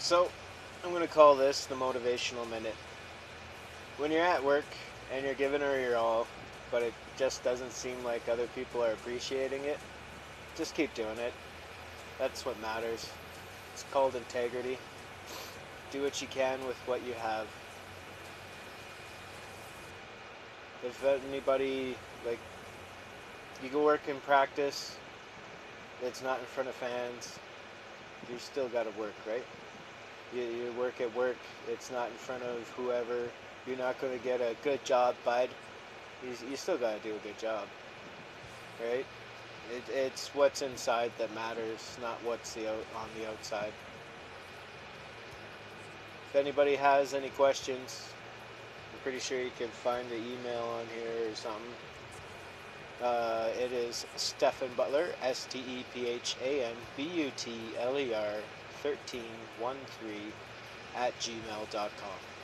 So, I'm going to call this the motivational minute. When you're at work and you're giving her your all, but it just doesn't seem like other people are appreciating it, just keep doing it. That's what matters. It's called integrity. Do what you can with what you have. If anybody, like, you go work in practice, it's not in front of fans, you still got to work, right? You, you work at work, it's not in front of whoever, you're not going to get a good job, bud. You, you still got to do a good job, right? It, it's what's inside that matters, not what's the out, on the outside. If anybody has any questions, I'm pretty sure you can find the email on here or something. Uh, it is Stephan Butler, S T E P H A N B U T L E R 1313 at gmail.com.